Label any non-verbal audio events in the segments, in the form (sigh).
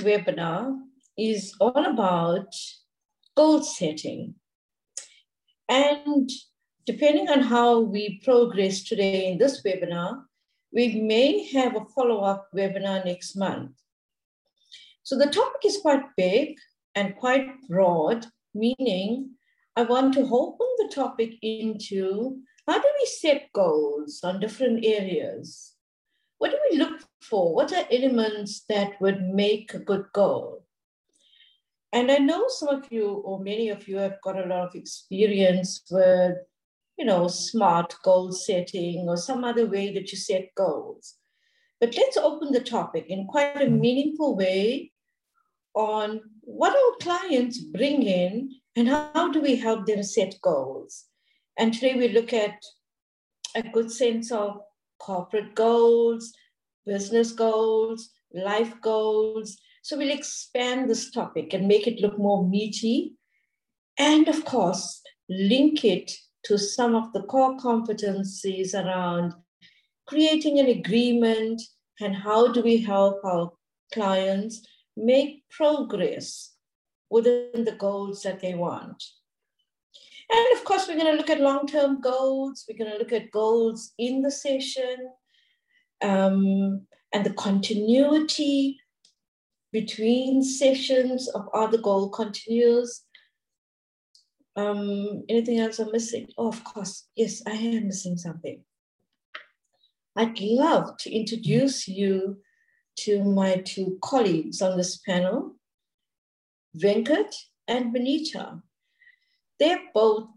Webinar is all about goal setting. And depending on how we progress today in this webinar, we may have a follow-up webinar next month. So the topic is quite big and quite broad, meaning I want to open the topic into how do we set goals on different areas? What do we look for? What are elements that would make a good goal? And I know some of you, or many of you, have got a lot of experience with, you know, smart goal setting or some other way that you set goals. But let's open the topic in quite a meaningful way on what our clients bring in and how do we help them set goals. And today we look at a good sense of corporate goals, business goals, life goals. So we'll expand this topic and make it look more meaty. And of course, link it to some of the core competencies around creating an agreement and how do we help our clients make progress within the goals that they want. And of course, we're going to look at long term goals. We're going to look at goals in the session um, and the continuity between sessions of other goal continues. Um, anything else I'm missing? Oh, of course. Yes, I am missing something. I'd love to introduce you to my two colleagues on this panel, Venkat and Benita. They're both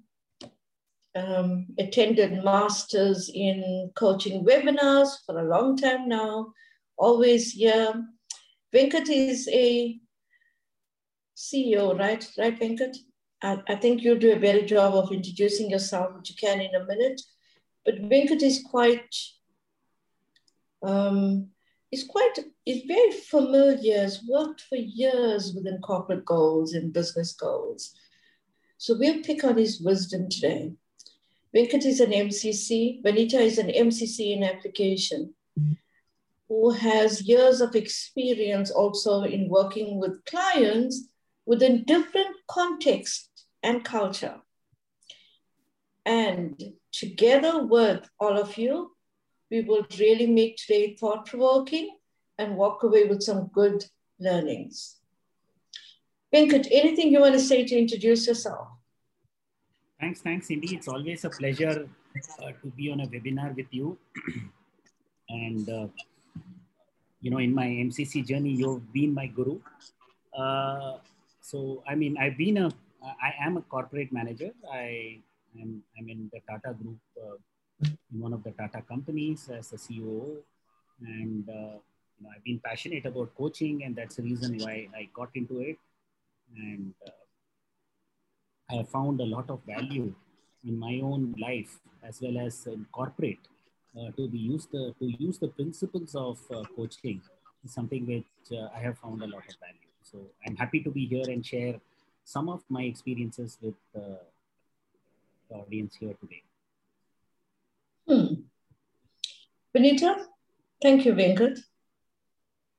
um, attended masters in coaching webinars for a long time now, always here. Venkat is a CEO, right? Right, Venkat? I, I think you'll do a better job of introducing yourself, which you can in a minute. But Venkat is quite um, is quite is very familiar, has worked for years within corporate goals and business goals. So we'll pick on his wisdom today. Venkat is an MCC, Benita is an MCC in application, who has years of experience also in working with clients within different contexts and culture. And together with all of you, we will really make today thought provoking and walk away with some good learnings. Venkat, anything you want to say to introduce yourself? Thanks, thanks, Cindy. It's always a pleasure uh, to be on a webinar with you. (clears throat) and, uh, you know, in my MCC journey, you've been my guru. Uh, so, I mean, I've been a, I am a corporate manager. I am, I'm in the Tata Group uh, in one of the Tata companies as a CEO. And uh, you know, I've been passionate about coaching, and that's the reason why I got into it. And uh, I have found a lot of value in my own life as well as in corporate uh, to be used the, to use the principles of uh, coaching is something which uh, I have found a lot of value. So I'm happy to be here and share some of my experiences with uh, the audience here today. Hmm. Benita, thank you, Venkat.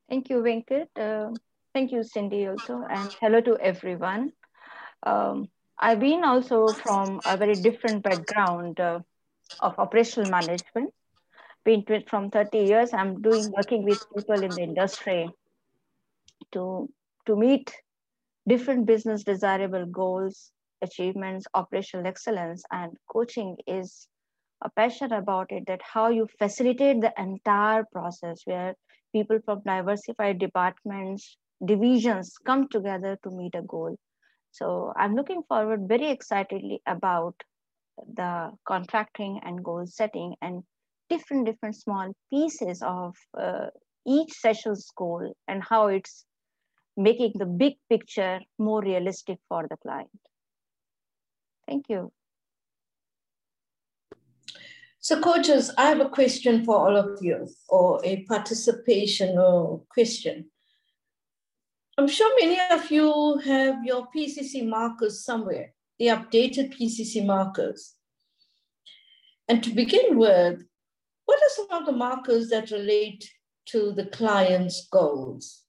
Thank you, Venkat. Uh, thank you, Cindy, also, and hello to everyone. Um, I've been also from a very different background uh, of operational management. Been from 30 years, I'm doing working with people in the industry to to meet different business desirable goals, achievements, operational excellence, and coaching is a passion about it that how you facilitate the entire process where people from diversified departments divisions come together to meet a goal so i'm looking forward very excitedly about the contracting and goal setting and different different small pieces of uh, each session's goal and how it's making the big picture more realistic for the client thank you so, coaches, I have a question for all of you, or a participation or question. I'm sure many of you have your PCC markers somewhere, the updated PCC markers. And to begin with, what are some of the markers that relate to the client's goals?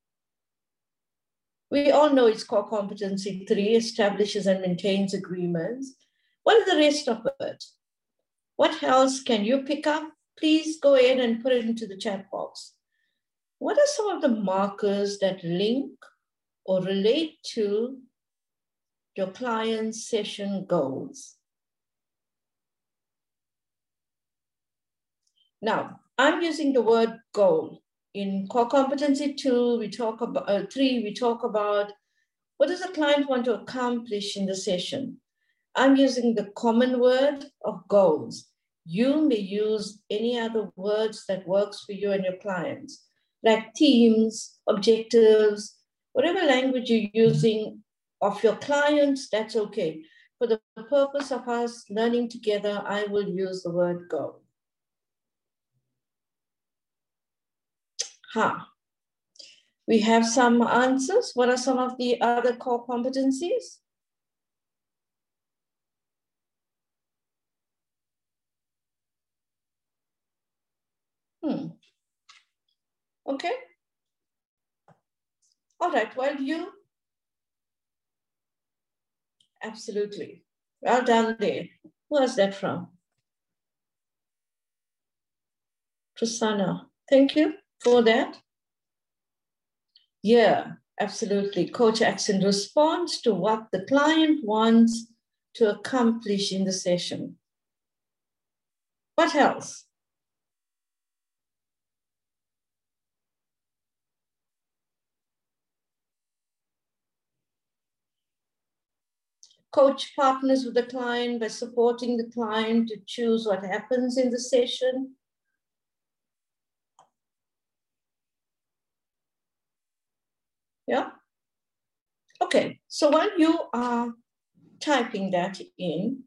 We all know it's core competency three, establishes and maintains agreements. What is the rest of it? What else can you pick up? Please go ahead and put it into the chat box. What are some of the markers that link or relate to your client's session goals? Now, I'm using the word goal. In core competency two, we talk about uh, three, we talk about what does the client want to accomplish in the session? I'm using the common word of goals. You may use any other words that works for you and your clients, like themes, objectives, whatever language you're using of your clients, that's okay. For the purpose of us learning together, I will use the word go. Ha. We have some answers. What are some of the other core competencies? Hmm. Okay. All right, well, you, absolutely. Well done there. Where's that from? Prasanna, thank you for that? Yeah, absolutely. Coach action responds to what the client wants to accomplish in the session. What else? Coach partners with the client by supporting the client to choose what happens in the session Yeah? Okay, so while you are typing that in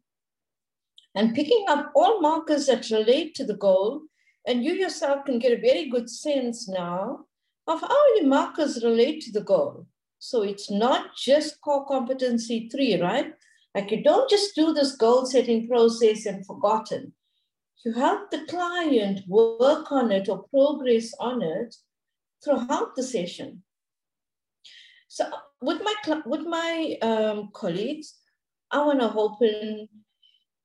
and picking up all markers that relate to the goal, and you yourself can get a very good sense now of how the markers relate to the goal. So it's not just core competency three, right? Like you don't just do this goal setting process and forgotten. You help the client work on it or progress on it throughout the session. So with my with my um, colleagues, I want to open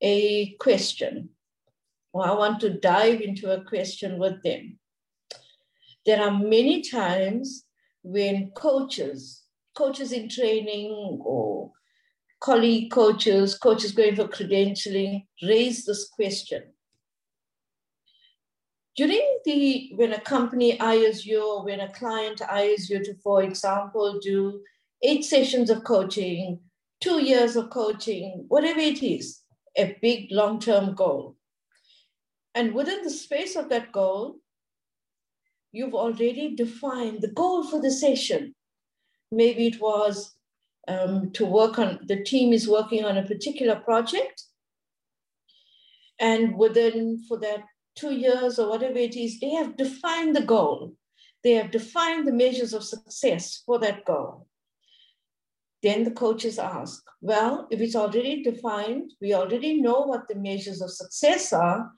a question, or I want to dive into a question with them. There are many times when coaches, coaches in training or colleague coaches, coaches going for credentialing, raise this question. During the when a company hires you or when a client hires you to for example do eight sessions of coaching two years of coaching whatever it is a big long-term goal. And within the space of that goal you've already defined the goal for the session maybe it was um, to work on the team is working on a particular project and within for that two years or whatever it is, they have defined the goal. They have defined the measures of success for that goal. Then the coaches ask, well, if it's already defined, we already know what the measures of success are.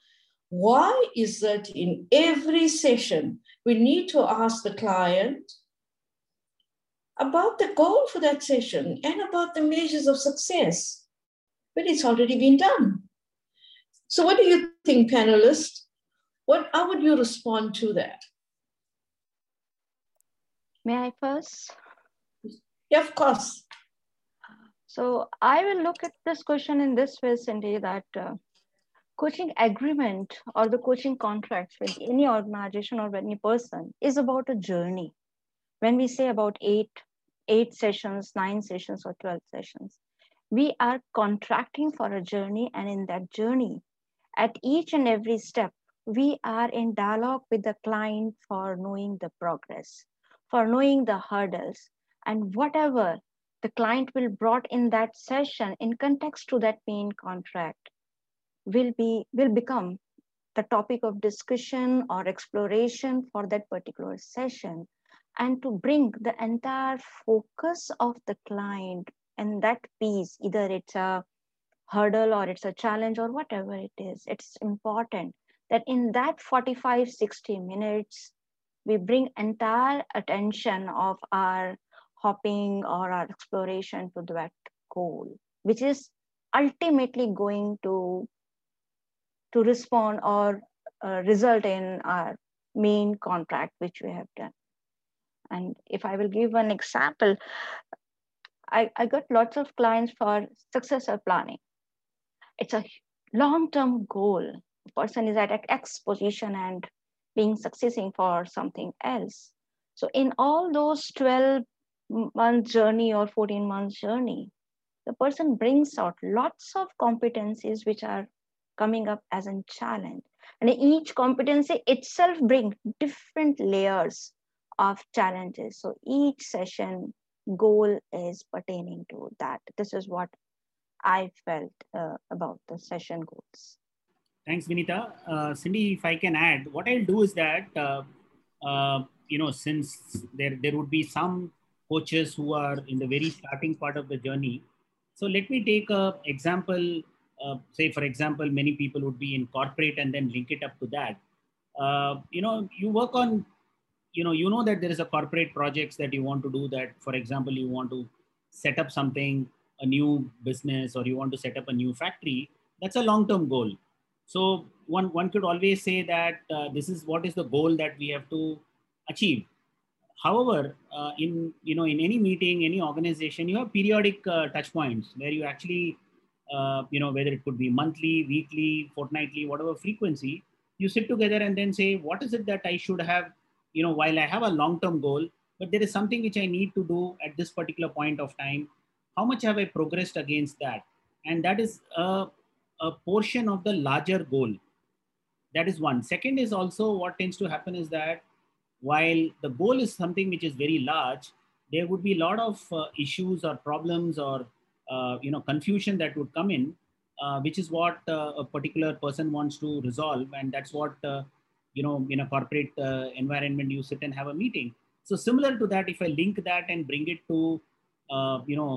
Why is that in every session we need to ask the client about the goal for that session and about the measures of success? But it's already been done. So, what do you think, panelists? What, how would you respond to that? May I first? Yeah, of course. So I will look at this question in this way, Cindy, that uh, coaching agreement or the coaching contracts with any organization or any person is about a journey. When we say about eight, eight sessions, nine sessions, or 12 sessions, we are contracting for a journey. And in that journey, at each and every step, we are in dialogue with the client for knowing the progress, for knowing the hurdles, and whatever the client will brought in that session in context to that main contract will be will become the topic of discussion or exploration for that particular session and to bring the entire focus of the client and that piece either it's a hurdle or it's a challenge or whatever it is it's important that in that 45, 60 minutes, we bring entire attention of our hopping or our exploration to that goal, which is ultimately going to to respond or uh, result in our main contract which we have done and if i will give an example i, I got lots of clients for successor planning. It's a long-term goal. A person is at x position and being succeeding for something else. So in all those 12 month journey or 14 month journey the person brings out lots of competencies which are coming up as a challenge. And each competency itself brings different layers of challenges so each session goal is pertaining to that this is what i felt uh, about the session goals thanks vinita uh, cindy if i can add what i'll do is that uh, uh you know since there there would be some coaches who are in the very starting part of the journey so let me take a example. Uh, say, for example, many people would be in corporate and then link it up to that. Uh, you know, you work on, you know, you know that there is a corporate projects that you want to do. That, for example, you want to set up something, a new business, or you want to set up a new factory. That's a long-term goal. So one one could always say that uh, this is what is the goal that we have to achieve However, uh, in you know in any meeting, any organization, you have periodic uh, touch points where you actually uh, you know whether it could be monthly, weekly, fortnightly, whatever frequency, you sit together and then say what is it that I should have you know while I have a long-term goal, but there is something which I need to do at this particular point of time. How much have I progressed against that? And that is a, a portion of the larger goal. That is one. Second is also what tends to happen is that while the goal is something which is very large, there would be a lot of uh, issues or problems or uh, you know confusion that would come in, uh, which is what uh, a particular person wants to resolve, and that's what uh, you know in a corporate uh, environment you sit and have a meeting. So similar to that, if I link that and bring it to you know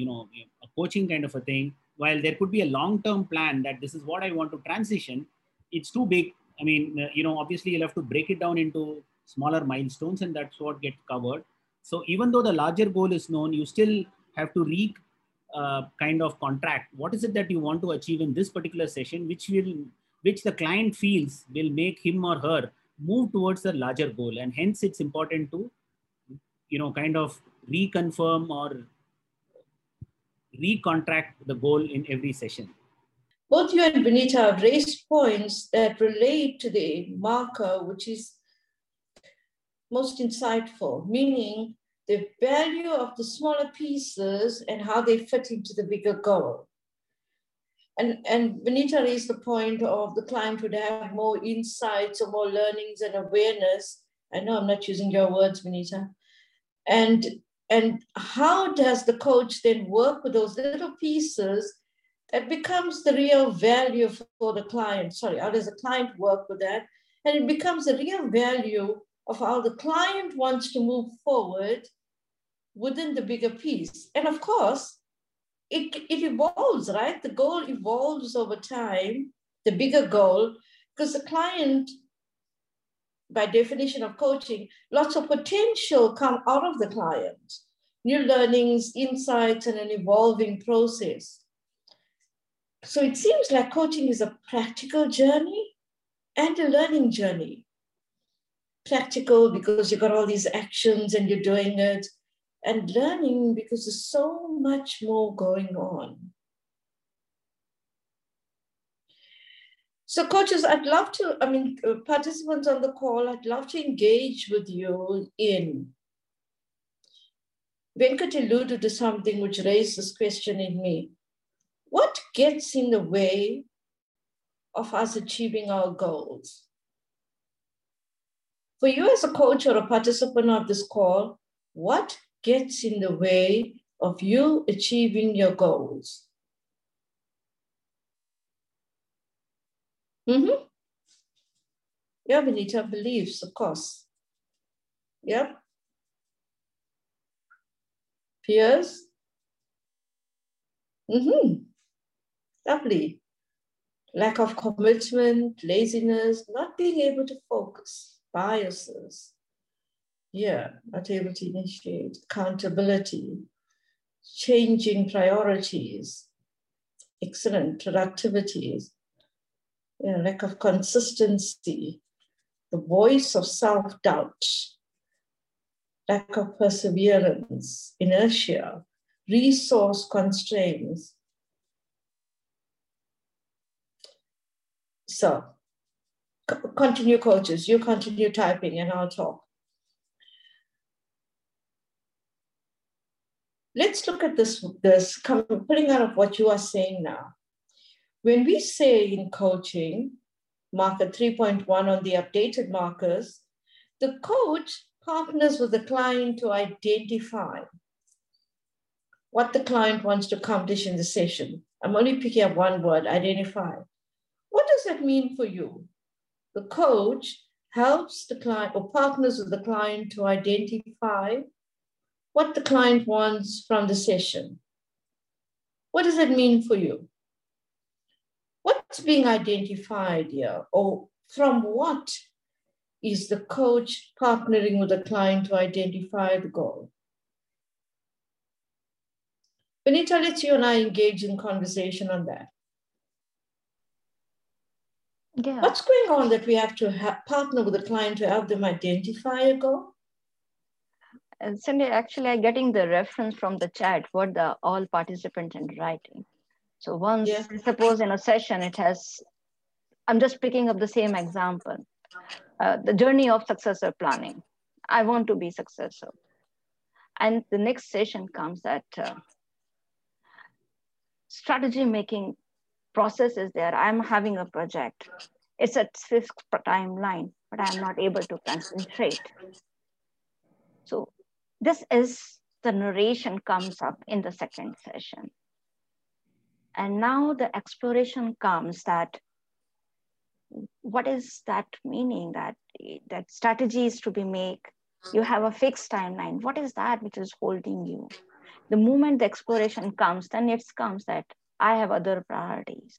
you know a coaching kind of a thing, while there could be a long-term plan that this is what I want to transition, it's too big. I mean, you know, obviously you'll have to break it down into smaller milestones and that's what gets covered. So even though the larger goal is known, you still have to re uh, kind of contract. What is it that you want to achieve in this particular session, which will, which the client feels will make him or her move towards the larger goal. And hence it's important to, you know, kind of reconfirm or recontract the goal in every session. Both you and Benita have raised points that relate to the marker, which is most insightful, meaning the value of the smaller pieces and how they fit into the bigger goal. And, and Benita raised the point of the client would have more insights or more learnings and awareness. I know I'm not using your words, Benita. And, and how does the coach then work with those little pieces that becomes the real value for the client? Sorry, how does the client work with that? And it becomes a real value of how the client wants to move forward within the bigger piece. And of course, it, it evolves, right? The goal evolves over time, the bigger goal, because the client, by definition of coaching, lots of potential come out of the client, new learnings, insights, and an evolving process. So it seems like coaching is a practical journey and a learning journey practical because you've got all these actions and you're doing it, and learning because there's so much more going on. So, coaches, I'd love to, I mean, uh, participants on the call, I'd love to engage with you in. Venkat alluded to something which raised this question in me. What gets in the way of us achieving our goals? For you as a coach or a participant of this call, what gets in the way of you achieving your goals? Mm-hmm. Yeah, Benita, beliefs, of course. Yep. Fears? Mm-hmm. Lovely. Lack of commitment, laziness, not being able to focus biases. Yeah, not able to initiate accountability, changing priorities, excellent productivities, lack of consistency, the voice of self doubt, lack of perseverance, inertia, resource constraints. So, continue, coaches. You continue typing and I'll talk. Let's look at this, this pulling out of what you are saying now. When we say in coaching, marker 3.1 on the updated markers, the coach partners with the client to identify what the client wants to accomplish in the session. I'm only picking up one word, identify. What does that mean for you? The coach helps the client or partners with the client to identify what the client wants from the session. What does that mean for you? What's being identified here, or from what is the coach partnering with the client to identify the goal? Benita, let's you and I engage in conversation on that. Yeah. What's going on that we have to ha- partner with the client to help them identify a goal? And Cindy, actually, I'm getting the reference from the chat what the all participants are writing. So once, yeah. suppose in a session, it has, I'm just picking up the same example, uh, the journey of successor planning. I want to be successful. And the next session comes that uh, strategy making process is there. I'm having a project. It's a fixed timeline, but I'm not able to concentrate. So this is the narration comes up in the second session. And now the exploration comes that what is that meaning that that strategies to be make? You have a fixed timeline. What is that which is holding you? The moment the exploration comes then it comes that i have other priorities.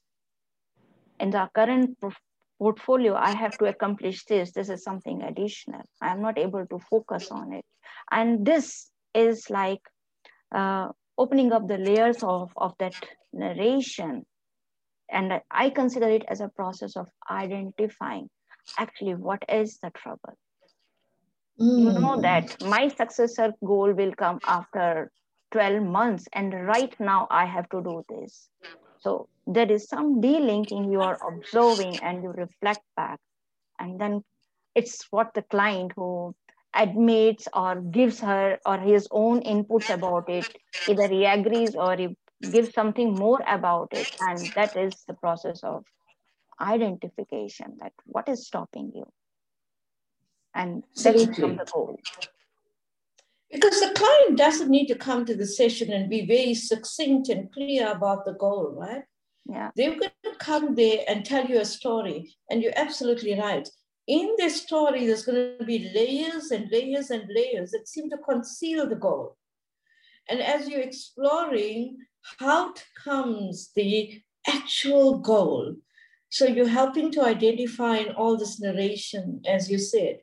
In the current portfolio i have to accomplish this. This is something additional. I am not able to focus on it. And this is like uh, opening up the layers of, of that narration. And i consider it as a process of identifying actually what is the trouble. Mm. you know that my successor goal will come after 12 months and right now i have to do this. So there is some delinking you are observing and you reflect back. And then it's what the client who admits or gives her or his own inputs about it either he agrees or he gives something more about it. And that is the process of identification that what is stopping you. And setting from the goal. Because the client doesn't need to come to the session and be very succinct and clear about the goal right yeah. They're going to come there and tell you a story and you're absolutely right. In this story there's going to be layers and layers and layers that seem to conceal the goal. And as you're exploring how comes the actual goal. So you're helping to identify in all this narration as you said.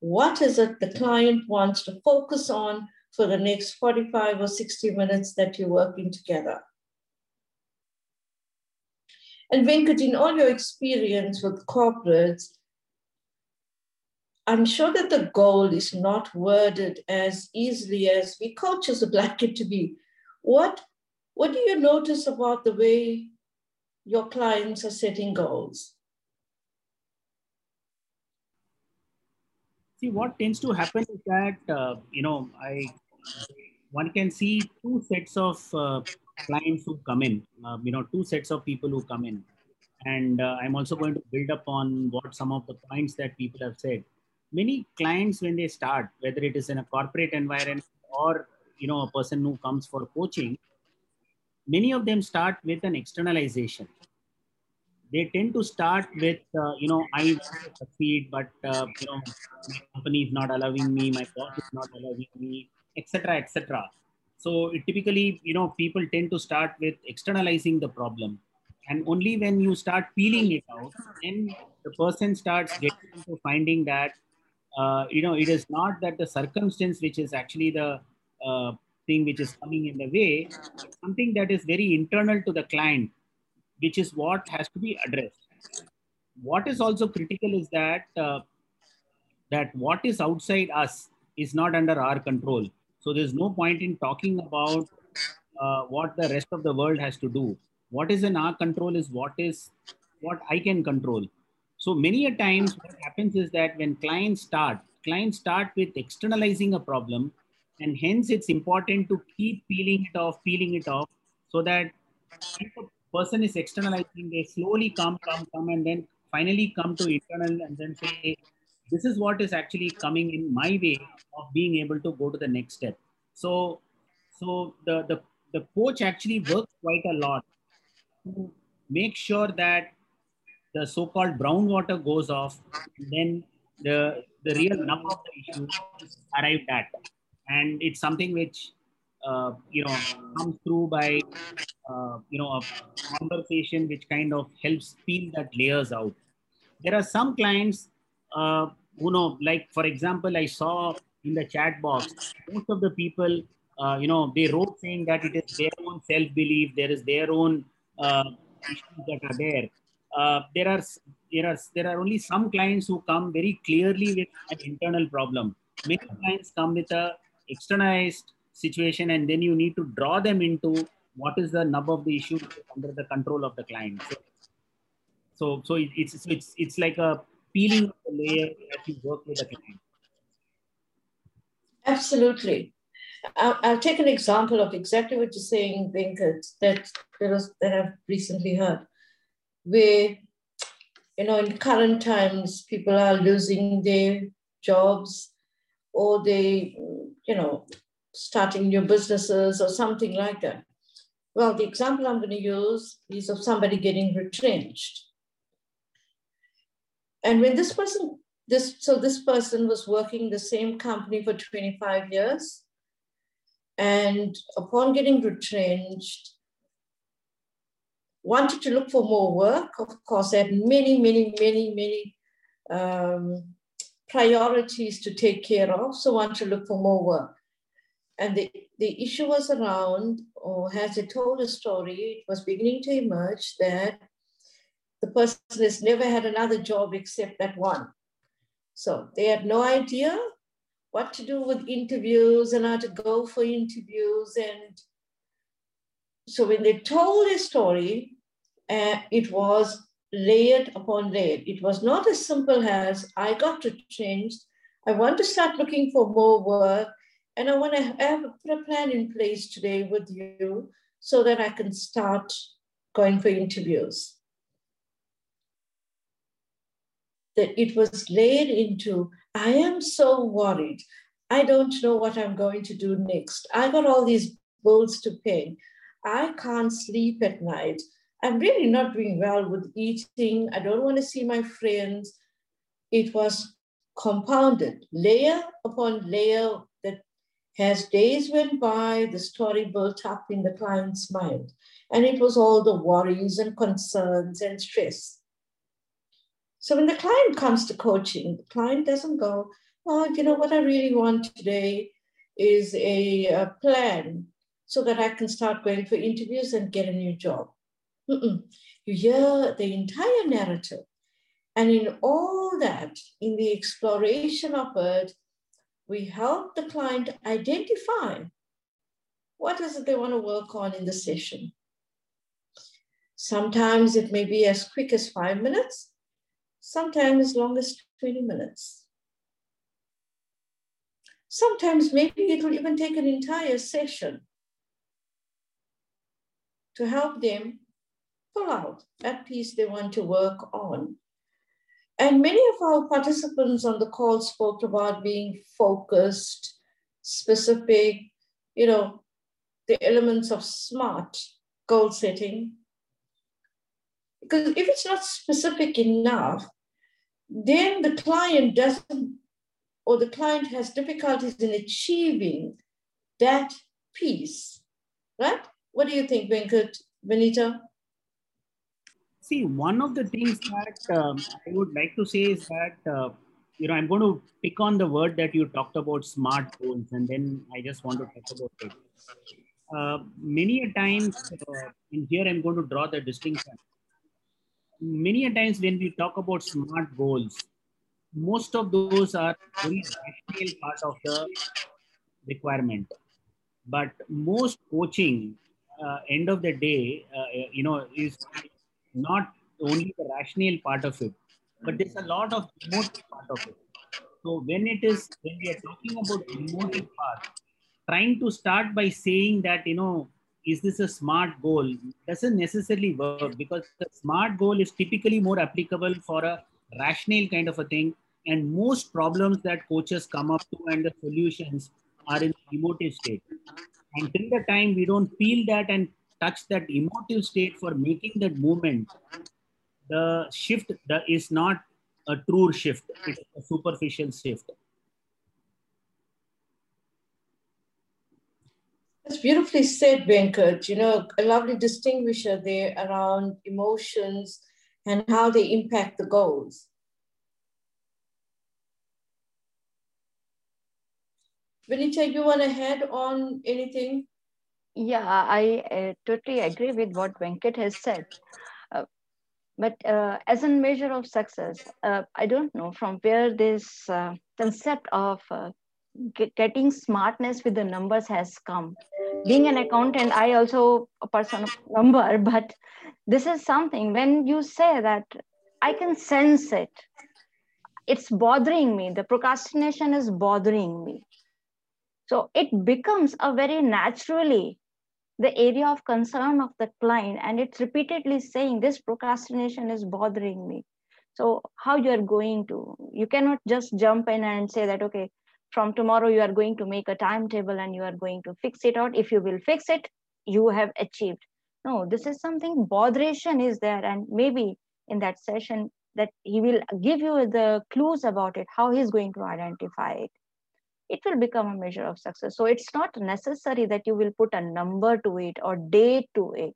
What is it the client wants to focus on for the next 45 or 60 minutes that you're working together and Venkat, in all your experience with corporates, I'm sure that the goal is not worded as easily as we coaches would (laughs) like it to be. What, what do you notice about the way your clients are setting goals? See, what tends to happen is that, uh, you know, I one can see two sets of uh, clients who come in, uh, you know, two sets of people who come in. And uh, I'm also going to build up on what some of the points that people have said. Many clients when they start whether it is in a corporate environment or you know a person who comes for coaching many of them start with an externalization. They tend to start with uh, you know i succeed but uh, you know my company is not allowing me my boss is not allowing me etc etc so typically you know people tend to start with externalizing the problem and only when you start peeling it out then the person starts getting into finding that uh, you know, it is not that the circumstance which is actually the uh, thing which is coming in the way, something that is very internal to the client, which is what has to be addressed. What is also critical is that uh, that what is outside us is not under our control. So there's no point in talking about uh, what the rest of the world has to do. What is in our control is what is what I can control. So many a times what happens is that when clients start, clients start with externalizing a problem, and hence it's important to keep peeling it off, peeling it off, so that if a person is externalizing, they slowly come, come, come, and then finally come to internal and then say, this is what is actually coming in my way of being able to go to the next step. So, so the the the coach actually works quite a lot to make sure that the so-called brown water goes off, then the the real nub of the issue is arrived at, and it's something which uh, you know comes through by uh, you know a conversation which kind of helps peel that layers out. There are some clients uh, who know, like for example, I saw in the chat box most of the people uh, you know they wrote saying that it is their own self belief, there is their own uh, that are there uh, there are there are there are only some clients who come very clearly with an internal problem. Many clients come with a externalized situation, and then you need to draw them into what is the nub of the issue under the control of the client. So, so, so it's it's it's like a peeling the layer as you work with the client. Absolutely. I'll, I'll, take an example of exactly what you're saying, Venkat, that, that, was, that I've recently heard where, you know, in current times, people are losing their jobs or they, you know, starting new businesses or something like that. Well, the example I'm going to use is of somebody getting retrenched. And when this person, this so this person was working the same company for 25 years. And upon getting retrenched, wanted to look for more work. Of course, had many, many, many, many um, priorities to take care of. So wanted to look for more work. And the, the issue was around, or as I told a story, it was beginning to emerge that the person has never had another job except that one. So they had no idea what to do with interviews and how to go for interviews. And so when they told a story, uh, it was layered upon layered. It was not as simple as I got to change. I want to start looking for more work, and I want to have put a plan in place today with you so that I can start going for interviews. That it was laid into, I am so worried. I don't know what I'm going to do next. I got all these bills to pay. I can't sleep at night. I'm really not doing well with eating. I don't want to see my friends. It was compounded, layer upon layer, that as days went by, the story built up in the client's mind. And it was all the worries and concerns and stress. So when the client comes to coaching, the client doesn't go, oh, you know what I really want today is a, a plan so that I can start going for interviews and get a new job. Mm-mm. You hear the entire narrative. And in all that, in the exploration of it, we help the client identify what is it they want to work on in the session. Sometimes it may be as quick as five minutes, sometimes as long as 20 minutes. Sometimes maybe it will even take an entire session to help them pull out that piece they want to work on. And many of our participants on the call spoke about being focused, specific, you know, the elements of SMART goal setting. Because if it's not specific enough, then the client doesn't, or the client has difficulties in achieving that piece, right? What do you think, Venkat, Benita? See, one of the things that um, I would like to say is that uh, you know, I'm going to pick on the word that you talked about, smartphones, and then I just want to talk about it. Uh, many a times, uh, and here I'm going to draw the distinction. Many a times when we talk about smart goals, most of those are very rational part of the requirement. But most coaching, uh, end of the day, uh, you know, is not only the rational part of it, but there's a lot of emotive part of it. So when it is, when we are talking about emotive part, trying to start by saying that, you know, is this a smart goal doesn't necessarily work because the smart goal is typically more applicable for a rational kind of a thing. And most problems that coaches come up to and the solutions are in the emotive state. Until the time we don't feel that and touch that emotive state for making that movement, the shift is not a true shift, it's a superficial shift. That's beautifully said, Venkat. You know, a lovely distinguisher there around emotions and how they impact the goals. Vinita, you want to head on anything? Yeah, I uh, totally agree with what Venkat has said. Uh, but uh, as a measure of success, uh, I don't know from where this uh, concept of uh, getting smartness with the numbers has come. Being an accountant, I also a person of number, (laughs) but this is something when you say that I can sense it. It's bothering me. The procrastination is bothering me. So it becomes a very naturally the area of concern of the client and it's repeatedly saying this procrastination is bothering me so how you are going to you cannot just jump in and say that okay from tomorrow you are going to make a timetable and you are going to fix it out if you will fix it you have achieved no this is something botheration is there and maybe in that session that he will give you the clues about it how he's going to identify it it will become a measure of success. So it's not necessary that you will put a number to it or date to it.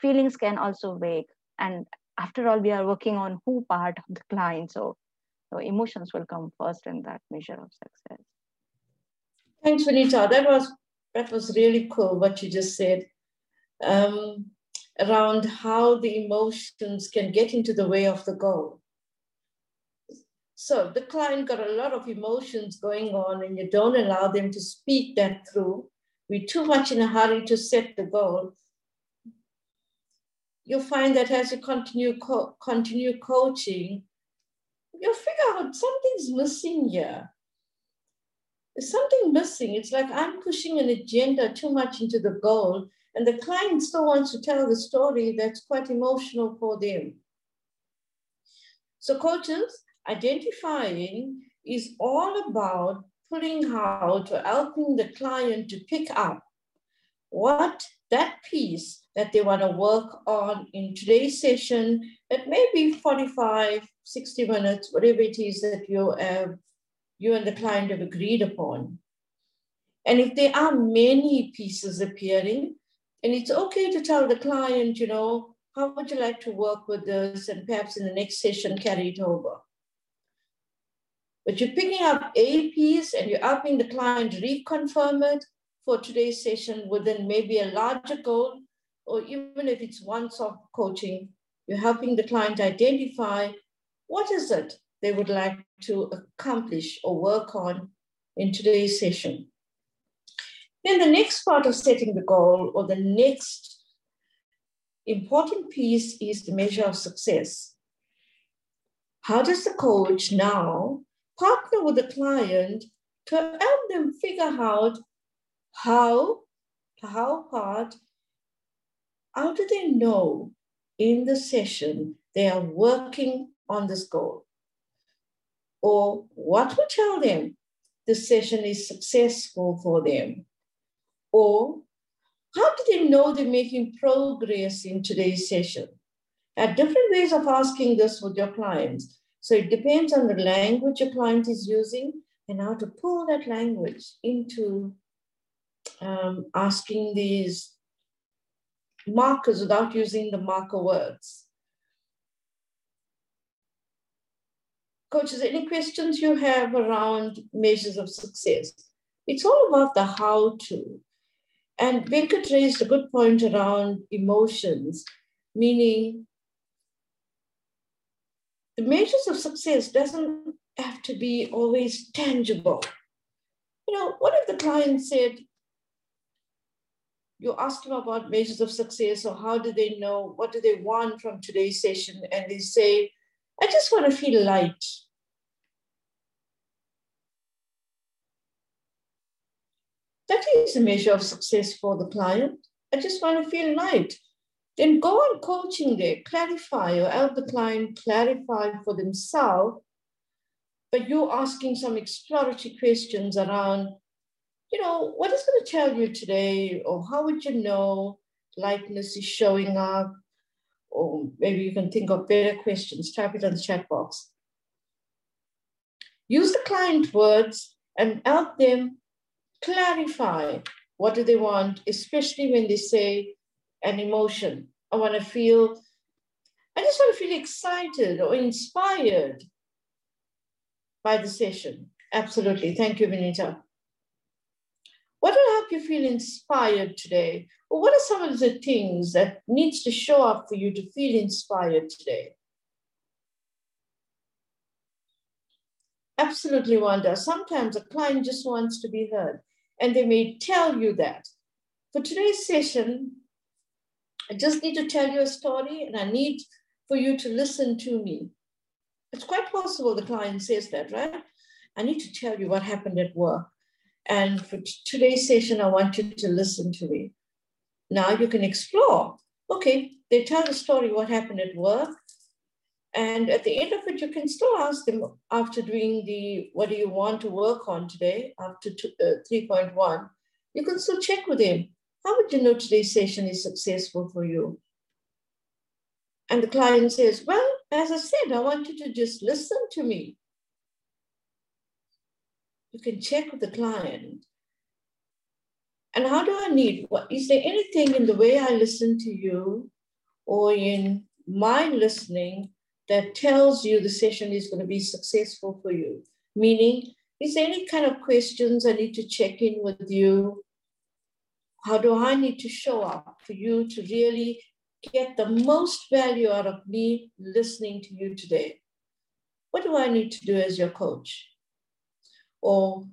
Feelings can also wake. And after all, we are working on who part of the client. So, so emotions will come first in that measure of success. Thanks, Vanita. That was that was really cool what you just said. Um, around how the emotions can get into the way of the goal. So the client got a lot of emotions going on, and you don't allow them to speak that through. We're too much in a hurry to set the goal. You'll find that as you continue co- continue coaching, you'll figure out something's missing here. There's something missing. It's like I'm pushing an agenda too much into the goal, and the client still wants to tell the story that's quite emotional for them. So, coaches, identifying is all about pulling out or helping the client to pick up what that piece that they want to work on in today's session that may be 45 60 minutes whatever it is that you have you and the client have agreed upon. And if there are many pieces appearing and it's okay to tell the client you know how would you like to work with this? And perhaps in the next session carry it over. But you're picking up a piece and you're helping the client reconfirm it for today's session within maybe a larger goal, or even if it's one soft coaching, you're helping the client identify what is it they would like to accomplish or work on in today's session. Then the next part of setting the goal or the next important piece is the measure of success. How does the coach now partner with the client to help them figure out how, how part, how do they know in the session they are working on this goal? Or what will tell them the session is successful for them? Or how do they know they're making progress in today's session? There are different ways of asking this with your clients. So it depends on the language your client is using and how to pull that language into um, asking these markers without using the marker words. Coaches, any questions you have around measures of success? It's all about the how to. And Venkat raised a good point around emotions, meaning the measures of success doesn't have to be always tangible. You know, what if the client said, you ask them about measures of success or how do they know, what do they want from today's session? And they say, I just want to feel light. That is a measure of success for the client. I just want to feel light. Then go on coaching there, clarify or help the client clarify for themselves. But you're asking some exploratory questions around, you know, what is going to tell you today, or how would you know lightness is showing up? Or maybe you can think of better questions, type it on the chat box. Use the client words and help them clarify what do they want, especially when they say an emotion. I want to feel, I just want to feel excited or inspired by the session. Absolutely. Thank you, Vinita. What will help you feel inspired today? Or what are some of the things that needs to show up for you to feel inspired today? Absolutely, Wanda. Sometimes a client just wants to be heard, and they may tell you that. For today's session, I just need to tell you a story, and I need for you to listen to me. It's quite possible the client says that, right? I need to tell you what happened at work. And for today's session, I want you to listen to me. Now you can explore. Okay, they tell the story what happened at work. And at the end of it, you can still ask them after doing the what do you want to work on today, after uh, 3.1, you can still check with them. How would you know today's session is successful for you? And the client says, Well, as I said, I want you to just listen to me. You can check with the client. And how do I need? What is there anything in the way I listen to you or in my listening that tells you the session is going to be successful for you. Meaning, is there any kind of questions I need to check in with you? How do I need to show up for you to really get the most value out of me listening to you today? What do I need to do as your coach? Or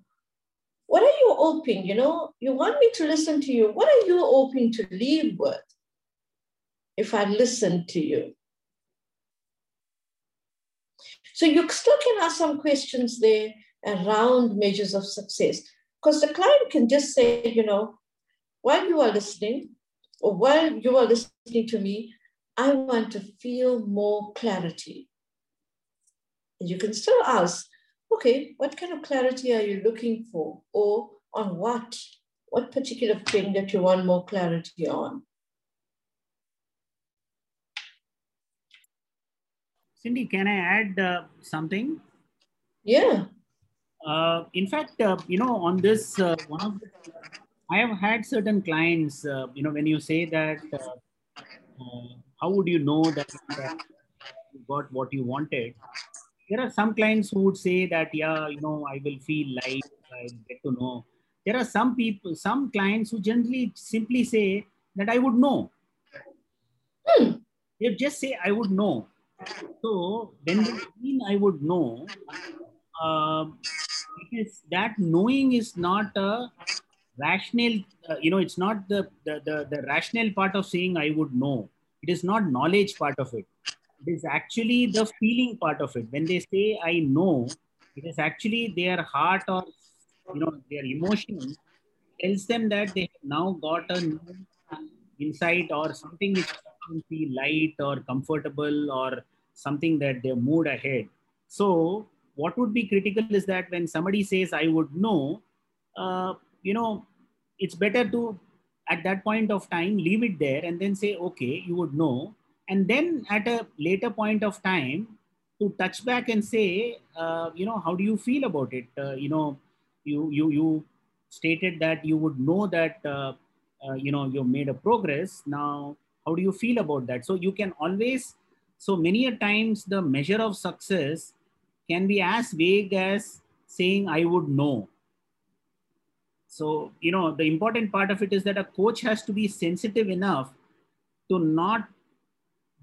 what are you hoping? You know, you want me to listen to you. What are you hoping to leave with if I listen to you? So you still can ask some questions there around measures of success because the client can just say, you know, while you are listening or while you are listening to me, I want to feel more clarity. And you can still ask, okay, what kind of clarity are you looking for? Or on what? What particular thing that you want more clarity on? Cindy, can I add uh, something? Yeah. Uh, in fact, uh, you know, on this, uh, one of the, I have had certain clients, uh, you know, when you say that, uh, how would you know that you got what you wanted? There are some clients who would say that, yeah, you know, I will feel like I get to know. There are some people, some clients who generally simply say that I would know. Hmm. They just say, I would know so when mean I would know, uh, it is that knowing is not a rational, uh, you know, it's not the, the, the, the rational part of saying I would know. It is not knowledge part of it. It is actually the feeling part of it. When they say I know, it is actually their heart or, you know, their emotion tells them that they have now got a new insight or something which feel light or comfortable or something that they moved ahead. So what would be critical is that when somebody says, I would know, uh, you know, it's better to, at that point of time, leave it there and then say, okay, you would know. And then at a later point of time, to touch back and say, uh, you know, how do you feel about it? Uh, you know, you, you, you stated that you would know that, uh, uh, you know, you made a progress. Now, how do you feel about that? So you can always so many a times the measure of success can be as vague as saying, I would know. So, you know, the important part of it is that a coach has to be sensitive enough to not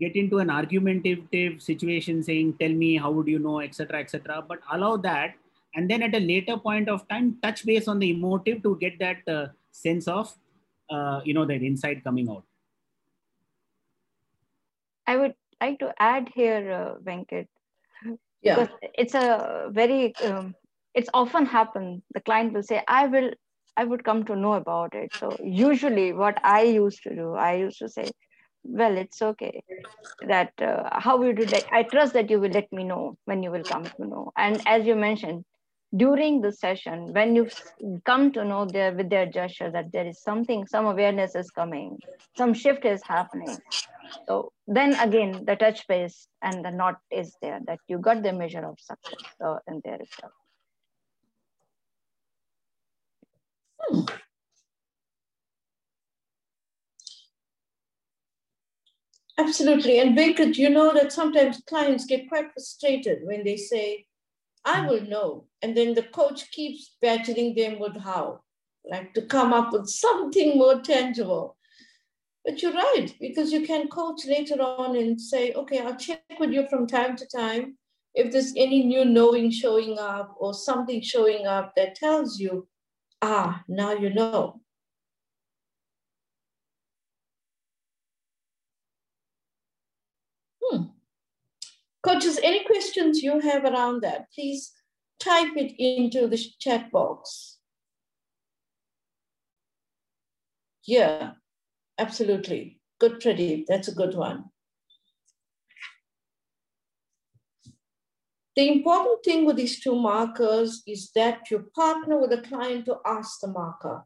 get into an argumentative situation saying, tell me, how would you know, etc., etc., but allow that. And then at a later point of time, touch base on the emotive to get that uh, sense of, uh, you know, that insight coming out. I would like to add here, uh, Venkat. Yeah. Because it's a very, um, it's often happen. The client will say, I will, I would come to know about it. So usually what I used to do, I used to say, well, it's okay that uh, how you do that. I trust that you will let me know when you will come to know. And as you mentioned, during the session, when you come to know there with their gesture that there is something, some awareness is coming, some shift is happening. So then again, the touch base and the knot is there that you got the measure of success uh, in there itself. Hmm. Absolutely. And Venkat, you know that sometimes clients get quite frustrated when they say, I will know. And then the coach keeps badgering them with how, like to come up with something more tangible. But you're right, because you can coach later on and say, okay, I'll check with you from time to time if there's any new knowing showing up or something showing up that tells you, ah, now you know. Hmm. Coaches, any questions you have around that, please type it into the chat box. Yeah, absolutely. Good, Pradeep. That's a good one. The important thing with these two markers is that you partner with the client to ask the marker.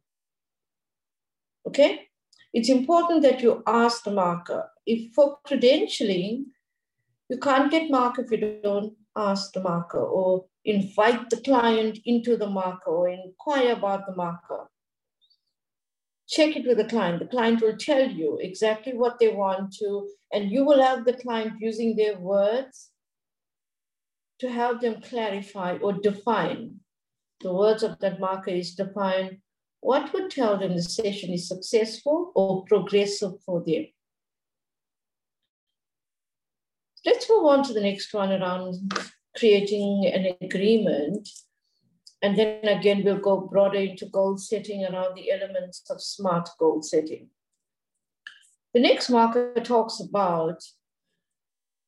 Okay? It's important that you ask the marker. If for credentialing, you can't get mark if you don't ask the marker or invite the client into the marker or inquire about the marker. Check it with the client. The client will tell you exactly what they want to, and you will have the client using their words to help them clarify or define. The words of that marker is define what would tell them the session is successful or progressive for them. Let's move on to the next one around creating an agreement. And then again, we'll go broader into goal setting around the elements of smart goal setting. The next marker talks about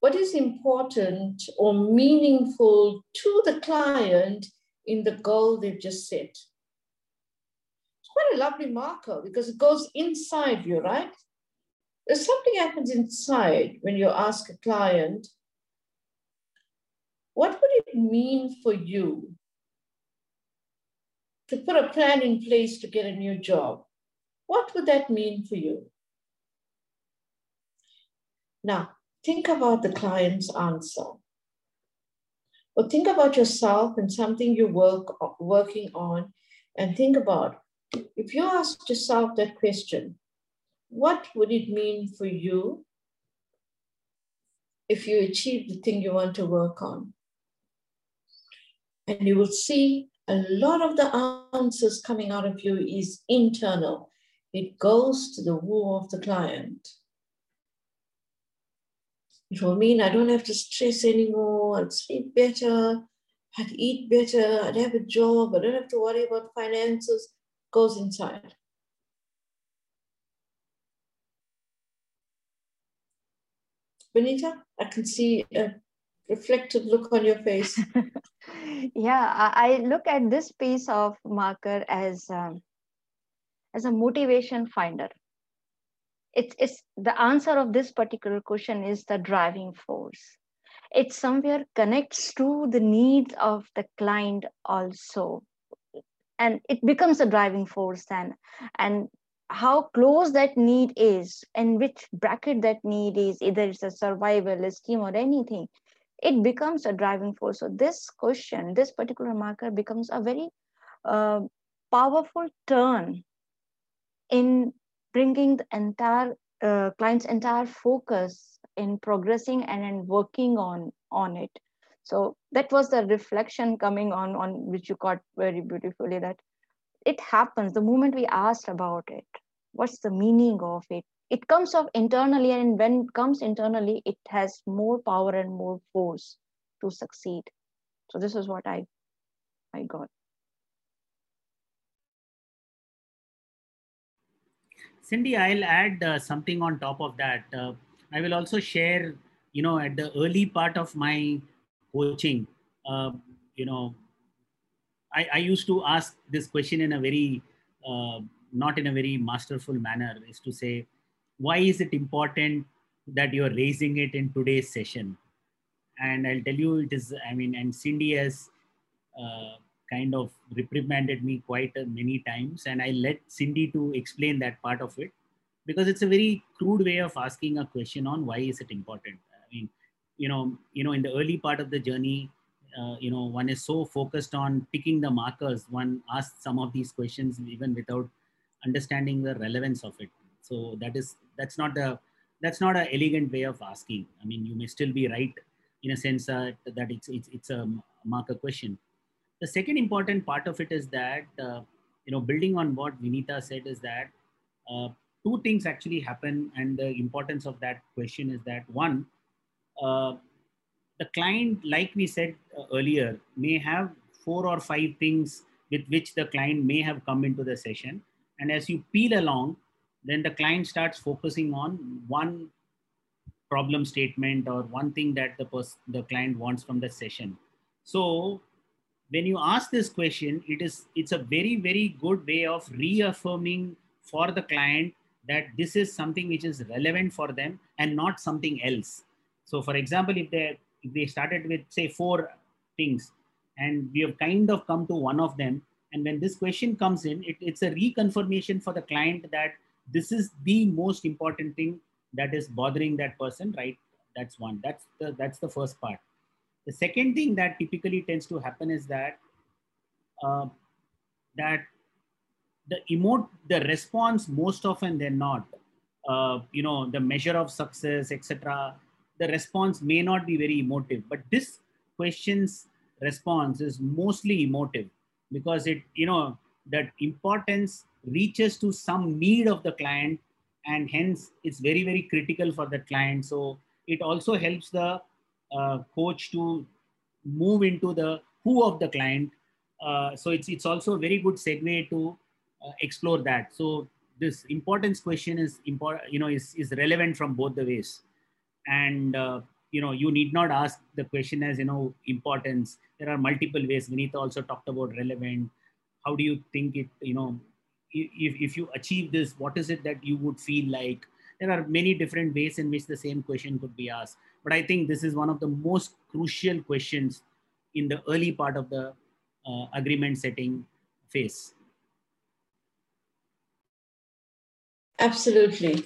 what is important or meaningful to the client in the goal they've just set. It's quite a lovely marker because it goes inside you, right? There's something happens inside when you ask a client, what would it mean for you to put a plan in place to get a new job? What would that mean for you? Now, think about the client's answer. Or think about yourself and something you work working on, and think about if you ask yourself that question, what would it mean for you if you achieve the thing you want to work on? And you will see a lot of the answers coming out of you is internal. It goes to the who of the client. It will mean I don't have to stress anymore, I'd sleep better, I'd eat better, I'd have a job, I don't have to worry about finances, goes inside. Vinita, I can see a reflective look on your face. (laughs) yeah, I look at this piece of marker as um, as a motivation finder. It's, it's the answer of this particular question is the driving force. It somewhere connects to the needs of the client also. And it becomes a driving force then. And how close that need is and which bracket that need is either it's a survival scheme or anything it becomes a driving force. So this question this particular marker becomes a very uh, powerful turn in bringing the entire uh, client's entire focus in progressing and in working on on it. So that was the reflection coming on, on which you caught very beautifully that it happens the moment we asked about it. What's the meaning of it? It comes off internally, and when it comes internally, it has more power and more force to succeed. So this is what I I got. Cindy, I'll add uh, something on top of that. Uh, I will also share, you know, at the early part of my coaching, uh, you know, I, I, used to ask this question in a very, uh, not in a very masterful manner, is to say, why is it important that you're raising it in today's session? And I'll tell you, it is, I mean, and Cindy has uh, kind of reprimanded me quite many times and i let cindy to explain that part of it because it's a very crude way of asking a question on why is it important i mean you know you know in the early part of the journey uh, you know one is so focused on picking the markers one asks some of these questions even without understanding the relevance of it. So that is that's not the that's not an elegant way of asking. I mean you may still be right in a sense uh, that it's, it's it's a marker question. The second important part of it is that uh, you know building on what vinita said is that uh, two things actually happen and the importance of that question is that one uh, the client like we said uh, earlier may have four or five things with which the client may have come into the session and as you peel along then the client starts focusing on one problem statement or one thing that the pers- the client wants from the session so when you ask this question, it is it's a very very good way of reaffirming for the client that this is something which is relevant for them and not something else. So, for example, if they they started with say four things, and we have kind of come to one of them, and when this question comes in, it, it's a reconfirmation for the client that this is the most important thing that is bothering that person, right? That's one. That's the that's the first part. The second thing that typically tends to happen is that uh, that the emote the response most often than not, uh, you know, the measure of success, etc. The response may not be very emotive, but this question's response is mostly emotive because it, you know, that importance reaches to some need of the client and hence it's very very critical for the client so it also helps the uh, coach to move into the who of the client. Uh, so it's, it's also a very good segue to uh, explore that. So this importance question is important, you know, is, is relevant from both the ways. And, uh, you know, you need not ask the question as, you know, importance. There are multiple ways. Vinita also talked about relevant. How do you think it, you know, if, if you achieve this, what is it that you would feel like? There are many different ways in which the same question could be asked. But I think this is one of the most crucial questions in the early part of the uh, agreement setting phase. Absolutely.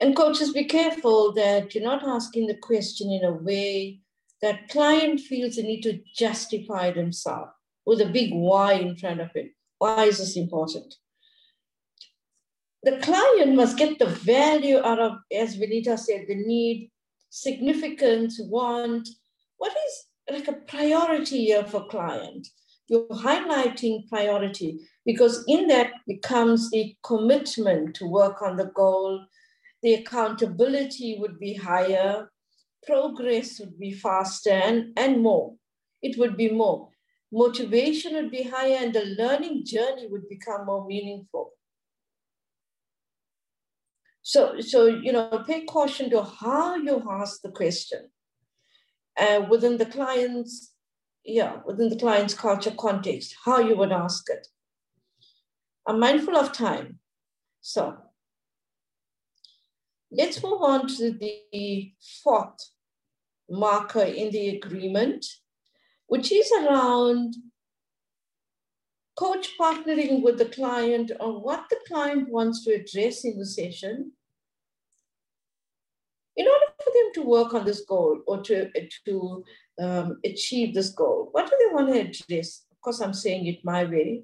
And coaches, be careful that you're not asking the question in a way that client feels the need to justify themselves with a big why in front of it. Why is this important? The client must get the value out of, as Vinita said, the need significance, want, what is like a priority here for client? You're highlighting priority because in that becomes the commitment to work on the goal, the accountability would be higher, progress would be faster and, and more. It would be more. Motivation would be higher and the learning journey would become more meaningful. So, so you know, pay caution to how you ask the question uh, within the client's, yeah, within the client's culture context, how you would ask it. I'm mindful of time. So let's move on to the fourth marker in the agreement, which is around coach partnering with the client on what the client wants to address in the session in order for them to work on this goal or to, to um, achieve this goal, what do they want to address? Of course, I'm saying it my way.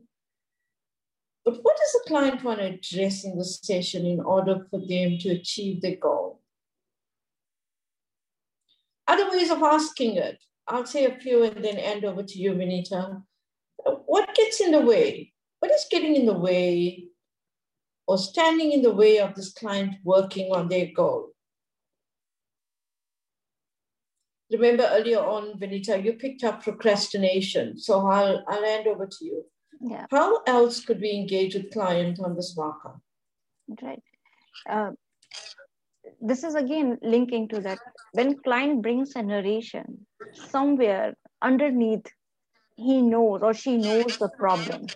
But what does the client want to address in the session in order for them to achieve their goal? Other ways of asking it. I'll say a few and then hand over to you, Vinita. What gets in the way? What is getting in the way or standing in the way of this client working on their goal? Remember earlier on, Vinita, you picked up procrastination. So I'll, I'll hand over to you. Yeah. How else could we engage with client on this marker? Right. Uh, this is again linking to that when client brings a narration somewhere underneath he knows or she knows the problem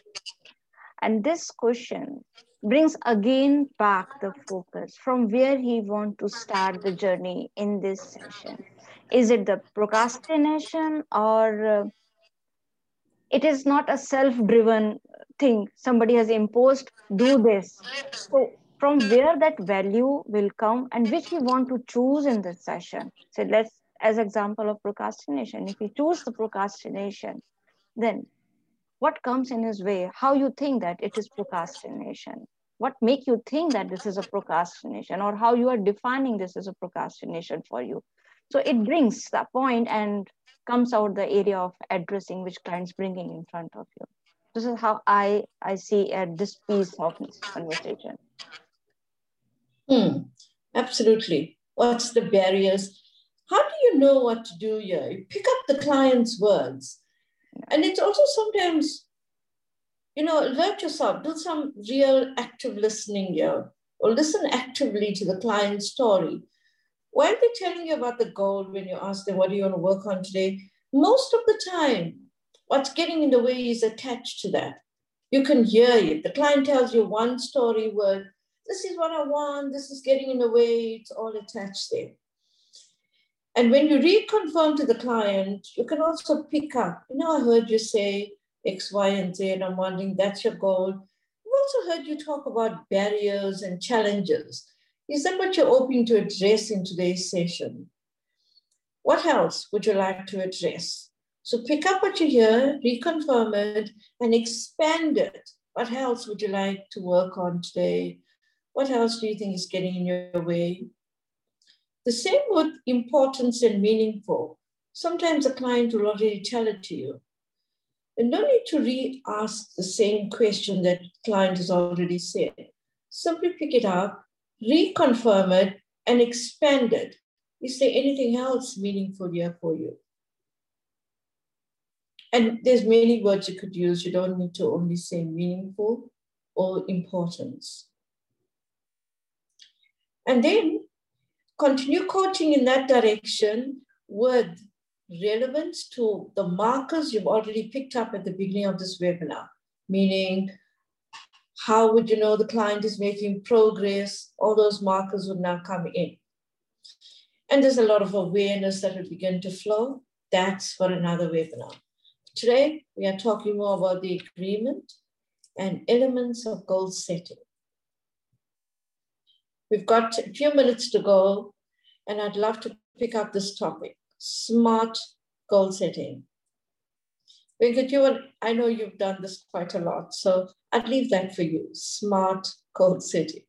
and this question brings again back the focus from where he want to start the journey in this session is it the procrastination or uh, it is not a self driven thing. Somebody has imposed do this. So from where that value will come and which we want to choose in this session. So let's as example of procrastination if we choose the procrastination then what comes in his way? How you think that it is procrastination? What make you think that this is a procrastination or how you are defining this as a procrastination for you? So it brings that point and comes out the area of addressing which clients bringing in front of you. This is how i i see at this piece of this conversation. Hmm, absolutely. What's the barriers? How do you know what to do here? You pick up the client's words. And it's also sometimes you know alert yourself. Do some real active listening here. Or listen actively to the client's story while they're telling you about the goal when you ask them what do you want to work on today? Most of the time what's getting in the way is attached to that. You can hear it. The client tells you one story word this is what i want this is getting in the way it's all attached there. And when you reconfirm to the client you can also pick up you know i heard you say x y and z and i'm wondering that's your goal. I've also heard you talk about barriers and challenges is that what you're hoping to address in today's session what else would you like to address? So pick up what you hear, reconfirm it, and expand it. What else would you like to work on today? What else do you think is getting in your way? The same with importance and meaningful. Sometimes a client will already tell it to you. And no need to re-ask the same question that client has already said. Simply pick it up, reconfirm it, and expand it is there anything else meaningful here for you? And there's many words you could use. You don't need to only say meaningful or importance. And then continue coaching in that direction with relevance to the markers you've already picked up at the beginning of this webinar, meaning how would you know the client is making progress? All those markers would now come in. And there's a lot of awareness that will begin to flow. That's for another webinar. Today, we are talking more about the agreement and elements of goal setting. We've got a few minutes to go, and I'd love to pick up this topic, smart goal setting. Venkat, you I know you've done this quite a lot, so I'd leave that for you, smart goal setting.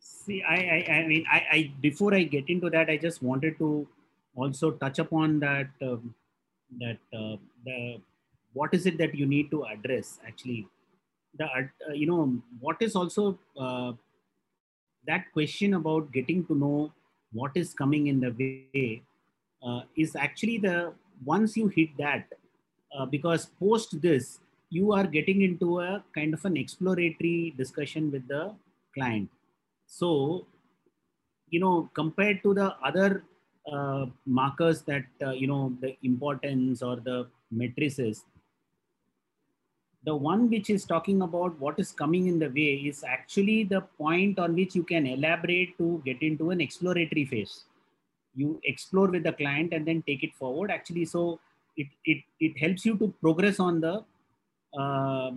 See, I, I, I mean, I, I, before I get into that, I just wanted to also touch upon that, um, that uh, the, what is it that you need to address actually? The, uh, you know, what is also uh, that question about getting to know what is coming in the way uh, is actually the once you hit that, uh, because post this, you are getting into a kind of an exploratory discussion with the client so, you know, compared to the other uh, markers that, uh, you know, the importance or the matrices, the one which is talking about what is coming in the way is actually the point on which you can elaborate to get into an exploratory phase. You explore with the client and then take it forward. Actually, so it, it, it helps you to progress on the uh,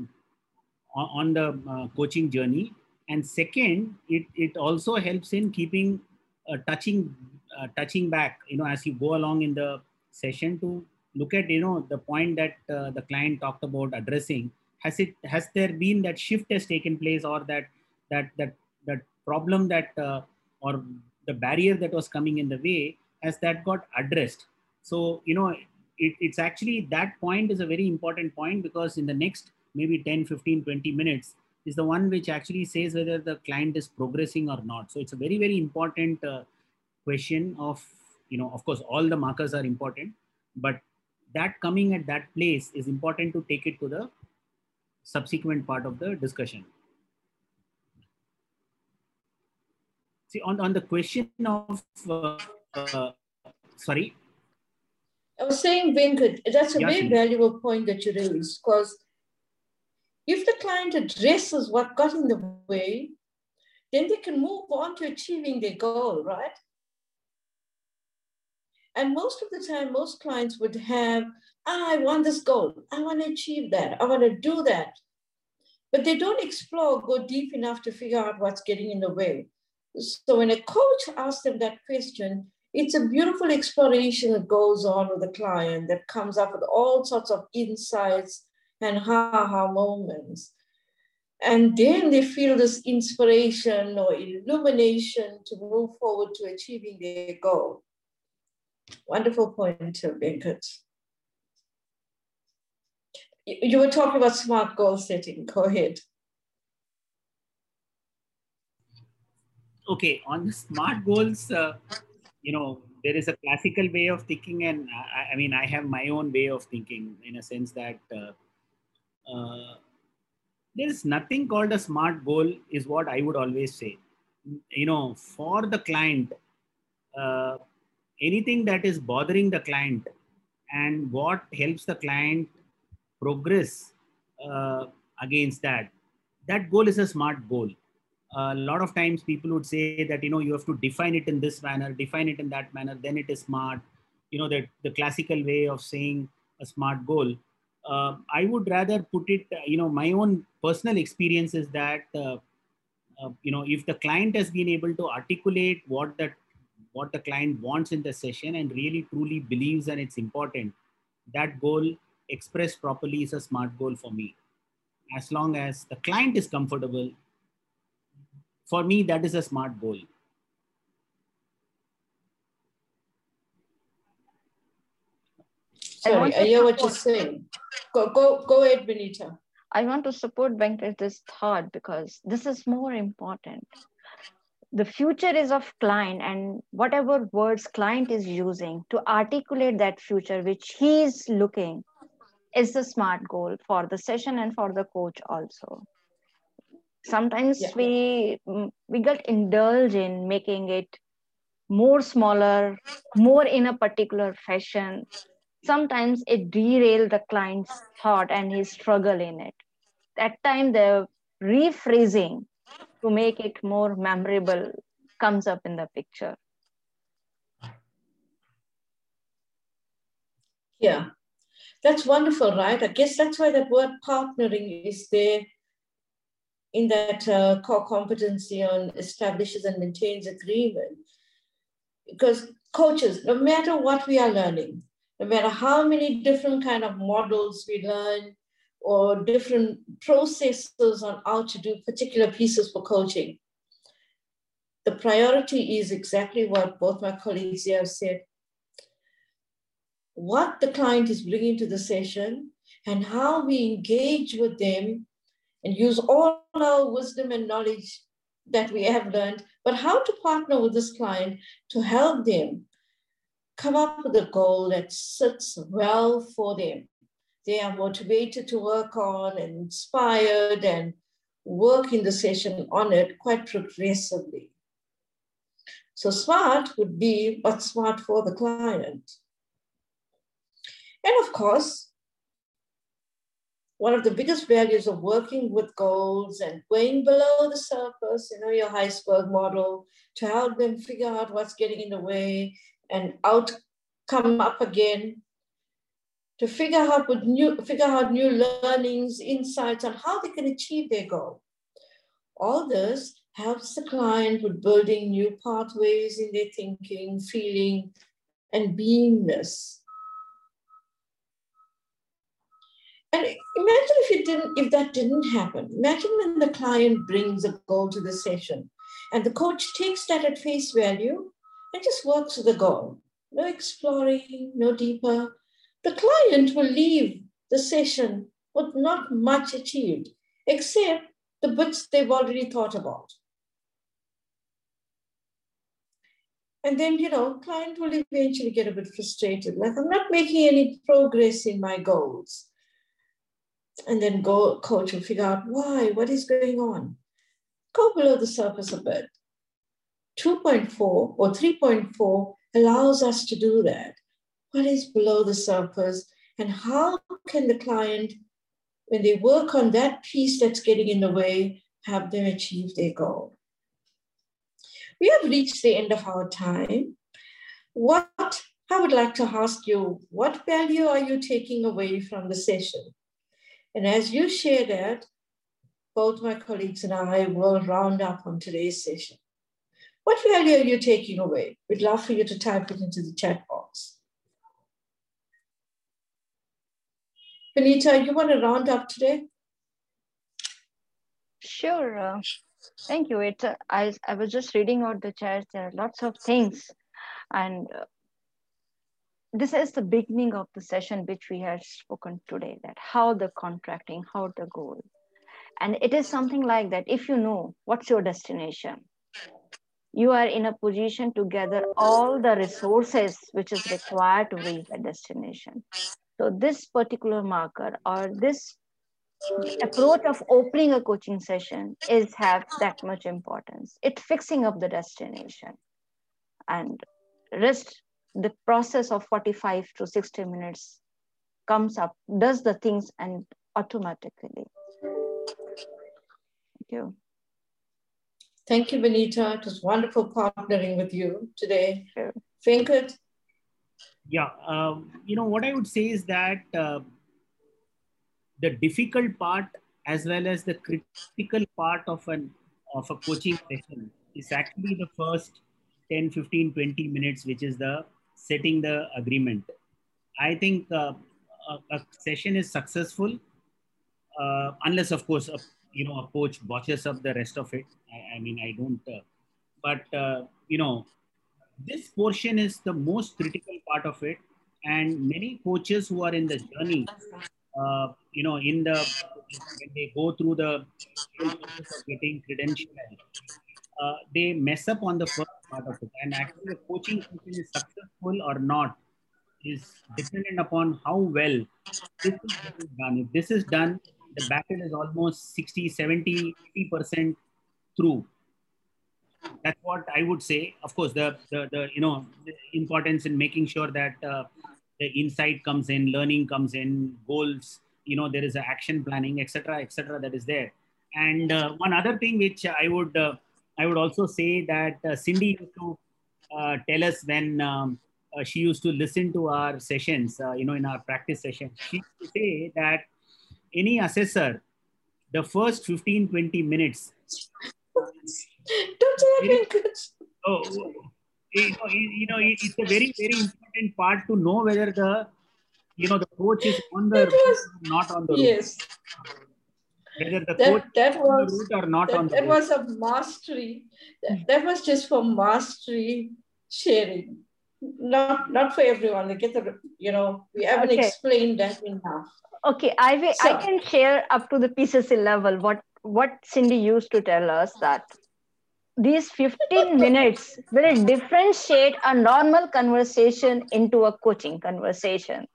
on the uh, coaching journey and second it, it also helps in keeping uh, touching uh, touching back you know as you go along in the session to look at you know the point that uh, the client talked about addressing has it has there been that shift has taken place or that that that that problem that uh, or the barrier that was coming in the way has that got addressed. So you know it, it's actually that point is a very important point because in the next maybe 10 15 20 minutes is the one which actually says whether the client is progressing or not. So it's a very very important uh, question of you know of course all the markers are important but that coming at that place is important to take it to the subsequent part of the discussion see on, on the question of uh, uh, sorry I was saying, Venkat, that's a very valuable point that you raised because if the client addresses what got in the way, then they can move on to achieving their goal, right? And most of the time, most clients would have, ah, I want this goal. I want to achieve that. I want to do that. But they don't explore, go deep enough to figure out what's getting in the way. So when a coach asks them that question, it's a beautiful exploration that goes on with the client that comes up with all sorts of insights and ha-ha moments. And then they feel this inspiration or illumination to move forward to achieving their goal. Wonderful point, uh, Venkat. You were talking about smart goal setting. Go ahead. Okay, on the smart goals, uh, you know, there is a classical way of thinking, and I, I, mean, I have my own way of thinking in a sense that uh, uh, there is nothing called a smart goal, is what I would always say. You know, for the client, uh, anything that is bothering the client and what helps the client progress uh, against that, that goal is a smart goal a lot of times people would say that you know you have to define it in this manner define it in that manner then it is smart. You know that the classical way of saying a smart goal. Uh, i would rather put it you know my own personal experience is that uh, uh, you know if the client has been able to articulate what that what the client wants in the session and really truly believes and it's important that goal expressed properly is a smart goal for me. As long as the client is comfortable for me, that is a smart goal. Sorry, I, hear what you're saying. Go, go, go ahead, Vinita. I want to support Venkat's thought because this is more important. The future is of client and whatever words client is using to articulate that future which he's looking is the smart goal for the session and for the coach also sometimes yeah. we mm, we get indulged in making it more smaller more in a particular fashion. Sometimes it derail the client's thought and his struggle in it. That time the rephrasing to make it more memorable comes up in the picture. Yeah. That's wonderful right? I guess that's why that word partnering is there in that uh, core competency on establishes and maintains agreement. Because coaches, no matter what we are learning, no matter how many different kind of models we learn or different processes on how to do particular pieces for coaching, the priority is exactly what both my colleagues here have said. What the client is bringing to the session and how we engage with them and use all our wisdom and knowledge that we have learned, but how to partner with this client to help them come up with a goal that sits well for them. They are motivated to work on and inspired and work in the session on it quite progressively. So smart would be what's smart for the client. And of course, one of the biggest values of working with goals and going below the surface, you know, your iceberg model, to help them figure out what's getting in the way and out come up again, to figure out with new figure out new learnings, insights on how they can achieve their goal. All this helps the client with building new pathways in their thinking, feeling, and beingness And imagine if it didn't, if that didn't happen. Imagine when the client brings a goal to the session And the coach takes that at face value and just works with the goal. No exploring, no deeper. The client will leave the session with not much achieved, except the bits they've already thought about. And then, you know, client will eventually get a bit frustrated, like I'm not making any progress in my goals. And then go, coach will figure out why, what is going on. Go below the surface a bit. 2.4 or 3.4 allows us to do that. What is below the surface and how can the client, when they work on that piece that's getting in the way, have them achieve their goal? We have reached the end of our time. What I would like to ask you, what value are you taking away from the session? And as you share that, both my colleagues and I will round up on today's session. What value are you taking away? We'd love for you to type it into the chat box. Vinita, you want to round up today? Sure. Uh, Thank you. It, uh, I, I was just reading out the chat. There are lots of things. And uh, this is the beginning of the session which we have spoken today, that how the contracting, how the goal. And it is something like that. If you know what's your destination, you are in a position to gather all the resources which is required to reach the destination. So this particular marker or this approach of opening a coaching session is have that much importance. It's fixing up the destination and rest the process of 45 to 60 minutes comes up, does the things and automatically. Thank you. Thank you, Vinita. It was wonderful partnering with you today. Sure. Venkat? Yeah, um, you know, what I would say is that uh, the difficult part as well as the critical part of an of a coaching session is actually the first 10 15 20 minutes which is the setting the agreement. I think uh, a, a, session is successful uh, unless of course a, you know a coach botches up the rest of it. I, I mean i don't uh, but uh, you know this portion is the most critical part of it. And many coaches who are in the journey uh, you know, in the when they go through the getting credentialed, they mess up on the first part of it. And actually, the coaching session is successful or not is dependent upon how well this is done. If this is done, the battle is almost 60, 70, 80% through. That's what I would say. Of course, the, the, the you know, the importance in making sure that uh, the insight comes in, learning comes in, goals, you know, there is action planning, etc., etc. that is there. And uh, one other thing which I would, uh, I would also say that uh, Cindy used to uh, tell us when um, uh, she used to listen to our sessions, uh, you know, in our practice sessions, she used to say that any assessor, the first 15, 20 minutes. Don't say that, Oh, you know, you know, it's a very, very important part to know whether the, you know, the coach is on the not on the. Yes. Whether the that, coach that was, the route or not that, on the That route. was a mastery. That, hmm. that was just for mastery sharing. Not not for everyone. They get the, you know, we haven't Okay. explained that enough. Okay, I will, So- I can share up to the PCC level what what Cindy used to tell us that these 15 (laughs) minutes will differentiate a normal conversation into a coaching conversation.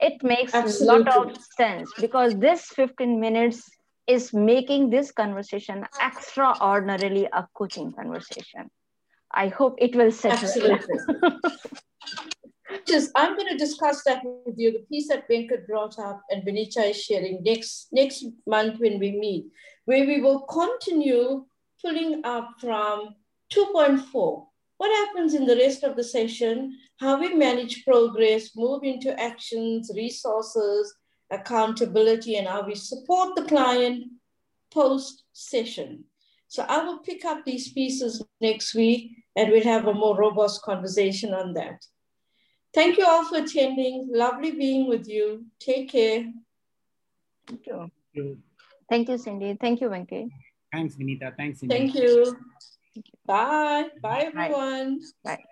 It makes a lot of sense because this 15 minutes is making this conversation extraordinarily a coaching conversation. I hope it will settle. Absolutely. (laughs) Just, I'm going to discuss that with you. The piece that Venkat brought up and Vinita is sharing next next month when we meet, where we will continue pulling up from 2.4. What happens in the rest of the session? How we manage progress, move into actions, resources, accountability, and how we support the client post session. So I will pick up these pieces next week and we'll have a more robust conversation on that. Thank you all for attending. Lovely being with you. Take care. Thank you. You- Thank you, Cindy. Thank you, Venki. Thanks, Vinita. Thanks, Cindy. Thank you. Bye. Bye, everyone. Bye. Bye.